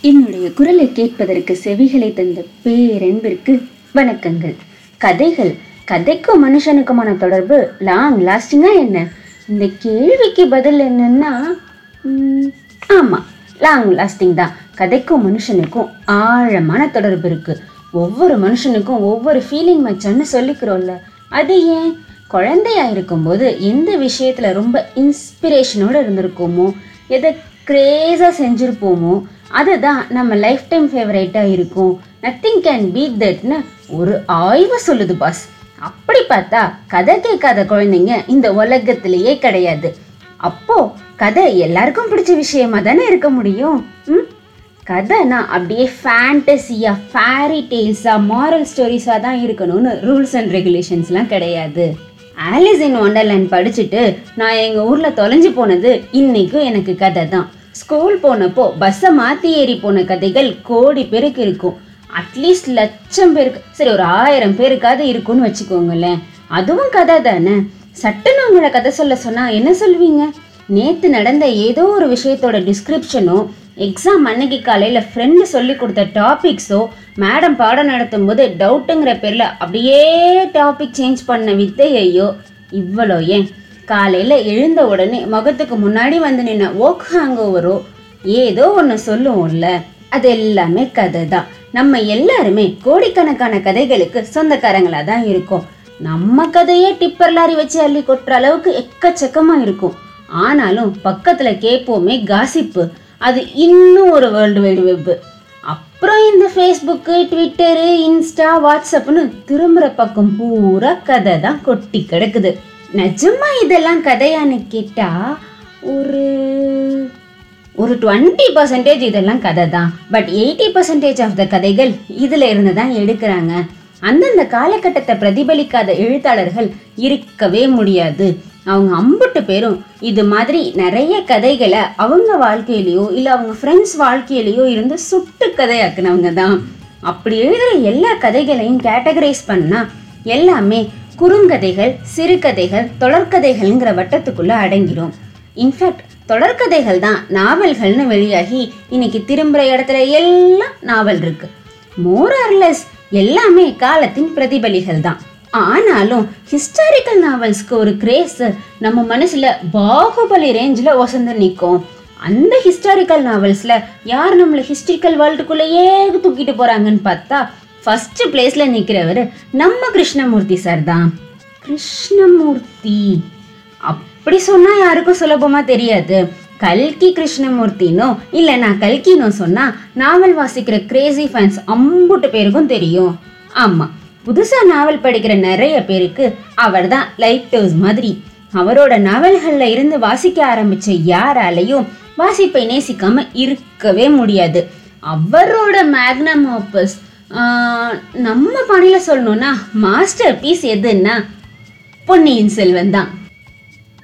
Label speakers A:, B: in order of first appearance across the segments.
A: என்னுடைய குரலை கேட்பதற்கு செவிகளை தந்த பேரன்பிற்கு வணக்கங்கள். கதைகள் கதைக்கும் மனுஷனுக்குமான தொடர்பு லாங் லாஸ்டிங்கா என்ன? இந்த கேள்விக்கு பதில் என்னன்னா ஆமாம் ஆமா லாங் லாஸ்டிங் தான். கதைக்கும் மனுஷனுக்கும் ஆழமான தொடர்பு இருக்கு. ஒவ்வொரு மனுஷனுக்கும் ஒவ்வொரு ஃபீலிங் மச்சான்னு சொல்லிக்கிறோம்ல. அது ஏன்? குழந்தையா இருக்கும்போது எந்த விஷயத்துல ரொம்ப இன்ஸ்பிரேஷனோட இருந்திருக்கோமோ எதை கிரேஸாக செஞ்சுருப்போமோ அதுதான் நம்ம லைஃப் டைம் ஃபேவரேட்டாக இருக்கும். நத்திங் கேன் பீட் தட்னு ஒரு ஆய்வு சொல்லுது பாஸ் அப்படி பார்த்தா கதை கேட்காத குழந்தைங்க இந்த உலகத்திலேயே கிடையாது. அப்போ கதை எல்லாருக்கும் பிடிச்ச விஷயமா தானே இருக்க முடியும்? ம்? கதைனா அப்படியே ஃபேண்டசியா ஃபேரி டெய்ல்ஸா மாரல் ஸ்டோரிஸா தான் இருக்கணும்னு ரூல்ஸ் அண்ட் ரெகுலேஷன்ஸ்லாம் கிடையாது. ஆலிஸ் இன் ஒண்டர்லேண்ட் படிச்சுட்டு நான் எங்கள் ஊரில் தொலைஞ்சு போனது இன்னைக்கும் எனக்கு கதை தான் ஸ்கூல் போனப்போ பஸ்ஸை மாற்றி ஏறி போன கதைகள் கோடி பேருக்கு இருக்கும். அட்லீஸ்ட் லட்சம் பேருக்கு சரி ஒரு ஆயிரம் பேருக்காவது இருக்கும்னு வச்சுக்கோங்களேன். அதுவும் கதை தானே? சட்டன்னு உங்களை கதை சொல்ல சொன்னால் என்ன சொல்வீங்க? நேற்று நடந்த ஏதோ ஒரு விஷயத்தோட டிஸ்கிரிப்ஷனோ எக்ஸாம் அன்னைக்கு காலையில் ஃப்ரெண்டு சொல்லி கொடுத்த டாபிக்ஸோ மேடம் பாடம் நடத்தும் போது டவுட்டுங்கிற பேரில் அப்படியே டாபிக் சேஞ்ச் பண்ண வித்தையையோ இவ்வளோ ஏன்? காலையில் எழுந்த உடனே முகத்துக்கு முன்னாடி வந்து நின்ன ஓக் ஹேங் ஓவரோ ஏதோ ஒன்று சொல்லுவோம்ல அது எல்லாமே கதை தான் நம்ம எல்லாருமே கோடிக்கணக்கான கதைகளுக்கு சொந்தக்காரங்களாக தான் இருக்கோம். நம்ம கதையே டிப்பர் லாரி வச்சு அள்ளி கொட்டுற அளவுக்கு எக்கச்சக்கமாக இருக்கும். ஆனாலும் பக்கத்தில் கேட்போமே காசிப்பு. அது இன்னும் ஒரு வேர்ல்டு வைடு வெப்பு அப்புறம் இந்த ஃபேஸ்புக்கு ட்விட்டரு இன்ஸ்டா வாட்ஸ்அப்னு திரும்புகிற பக்கம் பூரா கதை தான் கொட்டி கிடக்குது. நிஜமா இதெல்லாம் கதையான்னு கேட்டா ஒரு ஒரு டுவெண்ட்டி பர்சன்டேஜ் இதெல்லாம் கதை தான் but eighty percentage of the கதைகள் இதில் இருந்து தான் எடுக்கிறாங்க. அந்தந்த காலகட்டத்தை பிரதிபலிக்காத எழுத்தாளர்கள் இருக்கவே முடியாது. அவங்க அம்புட்டு பேரும் இது மாதிரி நிறைய கதைகளை அவங்க வாழ்க்கையிலேயோ இல்லை அவங்க ஃப்ரெண்ட்ஸ் வாழ்க்கையிலேயோ இருந்து சுட்டு கதையாக்குனவங்க தான் அப்படி எழுதுகிற எல்லா கதைகளையும் கேட்டகரைஸ் பண்ணால் எல்லாமே குறுங்கதைகள் சிறுகதைகள் தொடர்கதைகள்ங்கிற வட்டத்துக்குள்ள அடங்கிடும் இன்ஃபேக்ட் தொடர்கதைகள் தான் நாவல்கள்னு வெளியாகி இன்னைக்கு திரும்புற இடத்துல எல்லாம் நாவல் இருக்கு. மோரர்லெஸ் எல்லாமே காலத்தின் பிரதிபலிகள் தான். ஆனாலும் ஹிஸ்டாரிக்கல் நாவல்ஸ்க்கு ஒரு கிரேஸ் நம்ம மனசுல பாகுபலி ரேஞ்சில் ஒசந்து நிற்கும் அந்த ஹிஸ்டாரிக்கல் நாவல்ஸ்ல யார் நம்மளை ஹிஸ்டாரிக்கல் வேர்ல்டுக்குள்ளேயே தூக்கிட்டு போகிறாங்கன்னு பார்த்தா ஃபஸ்ட்டு பிளேஸில் நிற்கிறவர் நம்ம கிருஷ்ணமூர்த்தி சார் தான். கிருஷ்ணமூர்த்தி. அப்படி சொன்னால் யாருக்கும் சுலபமாக தெரியாது. கல்கி கிருஷ்ணமூர்த்தினோ இல்லை நான் கல்கினோ சொன்னால் நாவல் வாசிக்கிற கிரேசி ஃபேன்ஸ் அம்புட்டு பேருக்கும் தெரியும். ஆமாம் புதுசாக நாவல் படிக்கிற நிறைய பேருக்கு அவர்தான் லைட் ஹவுஸ் மாதிரி. அவரோட நாவல்களில் இருந்து வாசிக்க ஆரம்பித்த யாராலையும் வாசிப்பை நேசிக்காமல் இருக்கவே முடியாது. அவரோட மேக்னம் ஆப்பஸ் நம்ம பாணியில் சொல்லணும்னா மாஸ்டர் பீஸ் எதுன்னா பொன்னியின் செல்வன் தான்.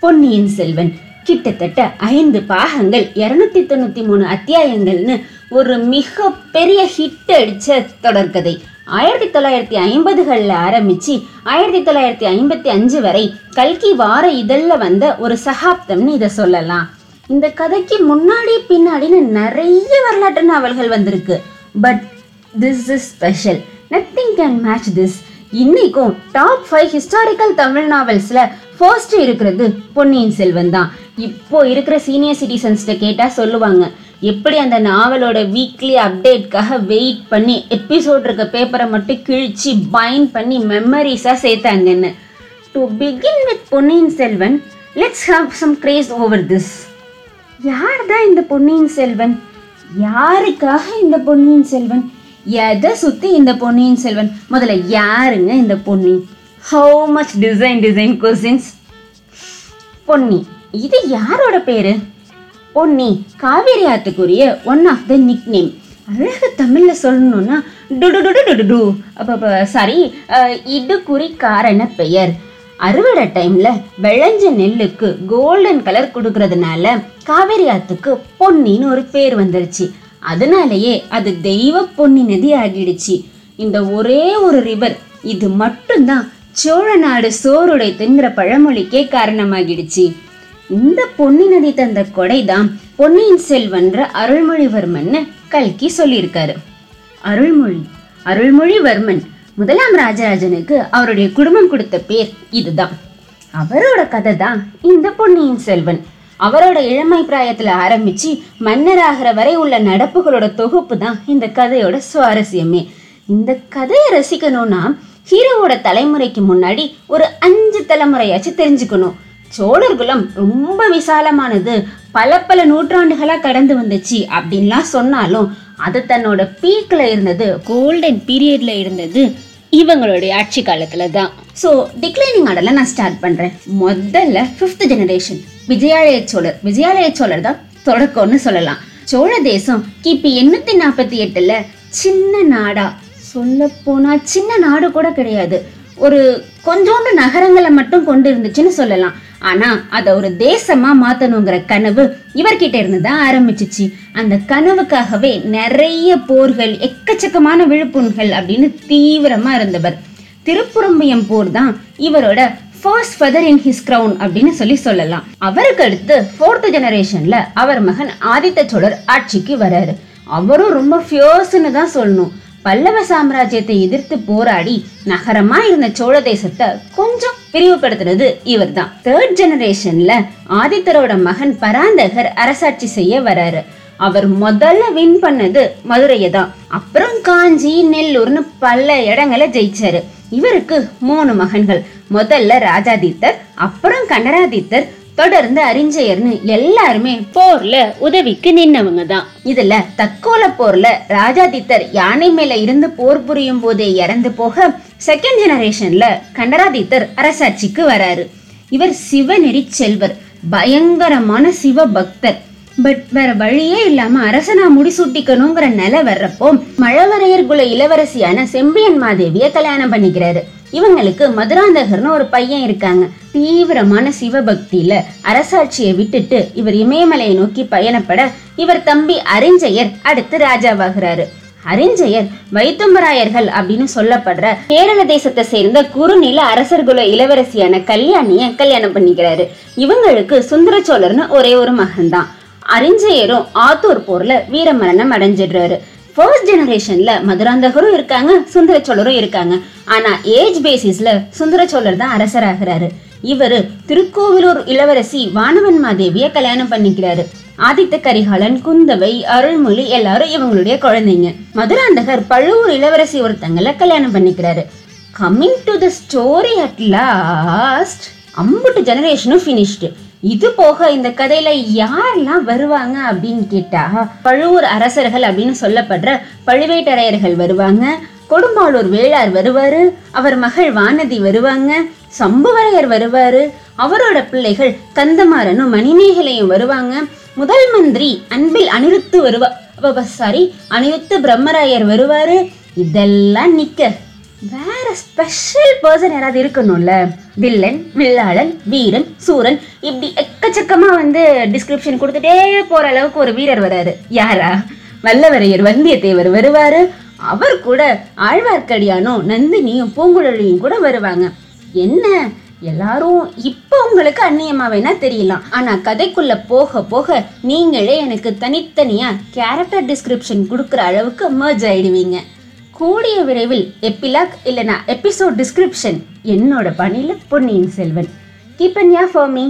A: பொன்னியின் செல்வன் கிட்டத்தட்ட ஐந்து பாகங்கள் இரநூத்தி தொண்ணூற்றி மூணு அத்தியாயங்கள்னு ஒரு மிக பெரிய ஹிட் அடித்த தொடர்கதை. ஆயிரத்தி தொள்ளாயிரத்தி ஐம்பதுகளில் ஆரம்பித்து ஆயிரத்தி தொள்ளாயிரத்தி ஐம்பத்தி அஞ்சு வரை கல்கி வார இதழில் வந்த ஒரு சகாப்தம்னு இதை சொல்லலாம். இந்த கதைக்கு முன்னாடி பின்னாடின்னு நிறைய வரலாற்று நாவல்கள் வந்திருக்கு. But this is special nothing can match this இன்னைக்கும் டாப் ஃபைவ் ஹிஸ்டாரிக்கல் தமிழ் நாவல்ஸில் ஃபர்ஸ்ட் இருக்கிறது பொன்னியின் செல்வன் தான். இப்போ இருக்கிற சீனியர் சிட்டிசன்ஸ்கிட்ட கேட்டால் சொல்லுவாங்க எப்படி அந்த நாவலோட வீக்லி அப்டேட்காக வெயிட் பண்ணி எபிசோட் இருக்க பேப்பரை மட்டும் கிழிச்சு பைண்ட் பண்ணி மெமரிஸாக சேர்த்தாங்கன்னு. To begin with Ponniyin Selvan let's have some grace over this யார் தான் இந்த பொன்னியின் செல்வன்? யாருக்காக இந்த பொன்னியின் செல்வன்? எதை சுற்றி இந்த பொன்னியின் செல்வன்? முதல்ல யாருங்க இந்த Ponni? How much design design questions Ponni இது யாரோட பேரு? பொன்னி காவேரி ஆத்துக்குரிய one of the nickname அழகு தமிழில் சொல்லணும்னா டு அப்போ சாரி இடுக்குறி காரண பெயர். அறுவடை டைமில் விளைஞ்ச நெல்லுக்கு கோல்டன் கலர் கொடுக்கறதுனால காவேரி ஆத்துக்கு பொன்னின்னு ஒரு பேர் வந்துருச்சு. அதனாலேயே அது தெய்வ பொன்னி நதி ஆகிடுச்சு இந்த ஒரே ஒரு ரிவர் இது மட்டும்தான் சோழ நாடு சோறுடை தின்ற பழமொழிக்கே காரணமாகிடுச்சு. இந்த பொன்னி நதி தந்த கொடைதான் பொன்னியின் செல்வன்ற அருள்மொழிவர்மன்னு கல்கி சொல்லியிருக்காரு. அருள்மொழி அருள்மொழிவர்மன் முதலாம் ராஜராஜனுக்கு அவருடைய குடும்பம் கொடுத்த பேர் இதுதான். அவரோட கதை தான் இந்த பொன்னியின் செல்வன். அவரோட இளமை பிராயத்தில் ஆரம்பித்து மன்னராகிற வரை உள்ள நடப்புகளோட தொகுப்பு தான் இந்த கதையோட சுவாரஸ்யமே. இந்த கதையை ரசிக்கணும்னா ஹீரோவோட தலைமுறைக்கு முன்னாடி ஒரு அஞ்சு தலைமுறையாச்சும் தெரிஞ்சுக்கணும். சோழர்குலம் ரொம்ப விசாலமானது. பல பல நூற்றாண்டுகளாக கடந்து வந்துச்சு அப்படின்லாம் சொன்னாலும் அது தன்னோட பீக்கில் இருந்தது கோல்டன் பீரியட்ல இருந்தது இவங்களுடைய ஆட்சி காலத்தில் தான். ஸோ டிக்ளைனிங் ஆர்டர்ல நான் ஸ்டார்ட் பண்ணுறேன் முதல்ல ஃபிஃப்த் ஜெனரேஷன் விஜயாலய சோழர் விஜயாலய சோழர் தான் தொடக்கம்னு சொல்லலாம். சோழ தேசம் கிபி எண்ணூத்தி நாற்பத்தி எட்டுல சின்ன நாடா. சொல்ல போனா சின்ன நாடு கூட கிடையாது. ஒரு கொஞ்சோண்டு நகரங்களை மட்டும் கொண்டு இருந்துச்சுன்னு சொல்லலாம். ஆனா அதை ஒரு தேசமா மாத்தணுங்கிற கனவு இவர்கிட்ட இருந்து தான் ஆரம்பிச்சிச்சு. அந்த கனவுக்காகவே நிறைய போர்கள் எக்கச்சக்கமான விழுப்புண்கள் அப்படின்னு தீவிரமா இருந்தவர். திருப்புறம்பியம் போர் தான் இவரோட first feather in his crown அப்படின்னு சொல்லி சொல்லலாம். அவருக்கு அடுத்து ஃபோர்த் ஜெனரேஷன்ல அவர் மகன் ஆதித்த சோழர் ஆட்சிக்கு வராரு. அவரும் ரொம்ப ஃபியோஸ்னு தான் சொல்லணும். பல்லவ சாம்ராஜ்யத்தை எதிர்த்து போராடி நகரமா இருந்த சோழ தேசத்தை கொஞ்சம் விரிவுபடுத்துனது இவர்தான் தேர்ட் ஜெனரேஷன்ல ஆதித்தரோட மகன் பராந்தகர் அரசாட்சி செய்ய வராரு. அவர் முதல்ல வின் பண்ணது மதுரையை தான். அப்புறம் காஞ்சி நெல்லூர்னு பல இடங்களை ஜெயிச்சாரு. இவருக்கு மூணு மகன்கள். முதல்ல ராஜாதித்தர் அப்புறம் கண்டராதித்தர் தொடர்ந்து அறிஞ்சயர்னு எல்லாருமே போர்ல உதவிக்கு நின்னவங்க தான். இதுல தக்கோல போர்ல ராஜாதித்தர் யானை மேல இருந்து போர் புரியும் போதே இறந்து போக செகண்ட் ஜெனரேஷன்ல கண்டராதித்தர் அரசாட்சிக்கு வராரு. இவர் சிவநெறி செல்வர் பயங்கரமான சிவ பக்தர் பட் வேற வழியே இல்லாம அரசனா முடிசூட்டிக்கணுங்கிற நிலை வர்றப்போ மழவரையர் குல இளவரசியான செம்பியன் மாதேவிய கல்யாணம் பண்ணிக்கிறாரு. இவங்களுக்கு மதுராந்தகர்னு ஒரு பையன் இருக்காங்க. தீவிரமான சிவபக்தியில அரசாட்சியை விட்டுட்டு இவர் இமயமலையை நோக்கி பயணப்பட இவர் தம்பி அரிஞ்சயர் அடுத்து ராஜாவாகிறாரு. அரிஞ்சயர் வைத்தம்பராயர்கள் அப்படின்னு சொல்லப்படுற கேரள தேசத்தை சேர்ந்த குறுநில அரசர்குல இளவரசியான கல்யாணிய கல்யாணம் பண்ணிக்கிறாரு. இவங்களுக்கு சுந்தர சோழர்னு ஒரே ஒரு மகன்தான். அரிஞ்சயரும் ஆத்தூர் போர்ல வீரமரணம் அடைஞ்சிடுறாரு. ஃபர்ஸ்ட் ஜெனரேஷன்ல மதுராந்தகரும் இருக்காங்க சுந்தர சோழரும் இருக்காங்க. ஆனா ஏஜ் பேசிஸ்ல சுந்தர சோழர் தான் அரசராகிறாரு. இவரு திருக்கோவிலூர் இளவரசி வானவன் மாதேவிய கல்யாணம் பண்ணிக்கிறாரு. ஆதித்த கரிகாலன் குந்தவை அருள்மொழி எல்லாரும் இவங்களுடைய குழந்தைங்க. மதுராந்தகர் பழுவூர் இளவரசி ஒருத்தங்களை கல்யாணம் பண்ணிக்கிறாரு. Coming to the story at last அம்புட்டு ஜெனரேஷனும் ஃபினிஷ்டு இது போக இந்த கதையில யாரெல்லாம் வருவாங்க அப்படின்னு கேட்டா பழுவூர் அரசர்கள் அப்படின்னு சொல்லப்படுற பழுவேட்டரையர்கள் வருவாங்க கொடும்பாளூர் வேளார் வருவாரு அவர் மகள் வானதி வருவாங்க சம்புவரையர் வருவாரு அவரோட பிள்ளைகள் கந்தமாறனும் மணிமேகலையும் வருவாங்க முதல் மந்திரி அன்பில் அனிருத்து வருவா சாரி அனிருத்து பிரம்மராயர் வருவாரு இதெல்லாம் நிக்க வேற ஸ்பெஷல் பர்சன் யாராவது இருக்கணும்ல? வில்லன் வில்லாளன் வீரன் சூரன் இப்படி எக்கச்சக்கமா வந்து டிஸ்கிரிப்ஷன் கொடுத்துட்டே போற அளவுக்கு ஒரு வீரர் வராரு. யாரா? வல்லவரையர் வந்தியத்தேவர் வருவாரு. அவர் கூட ஆழ்வார்க்கடியானும் நந்தினியும் பூங்குழலியும் கூட வருவாங்க. என்ன? எல்லாரும் இப்போ உங்களுக்கு அந்நியமா வேணா தெரியலாம்? ஆனா கதைக்குள்ள போக போக நீங்களே எனக்கு தனித்தனியா கேரக்டர் டிஸ்கிரிப்ஷன் கொடுக்குற அளவுக்கு மர்ஜ் ஆயிடுவீங்க. கூடிய விரைவில் எப்பிலாக் இல்லைனா எபிசோட் டிஸ்கிரிப்ஷன் என்னோட பணியில் Ponniyin Selvan. Keep on ya for me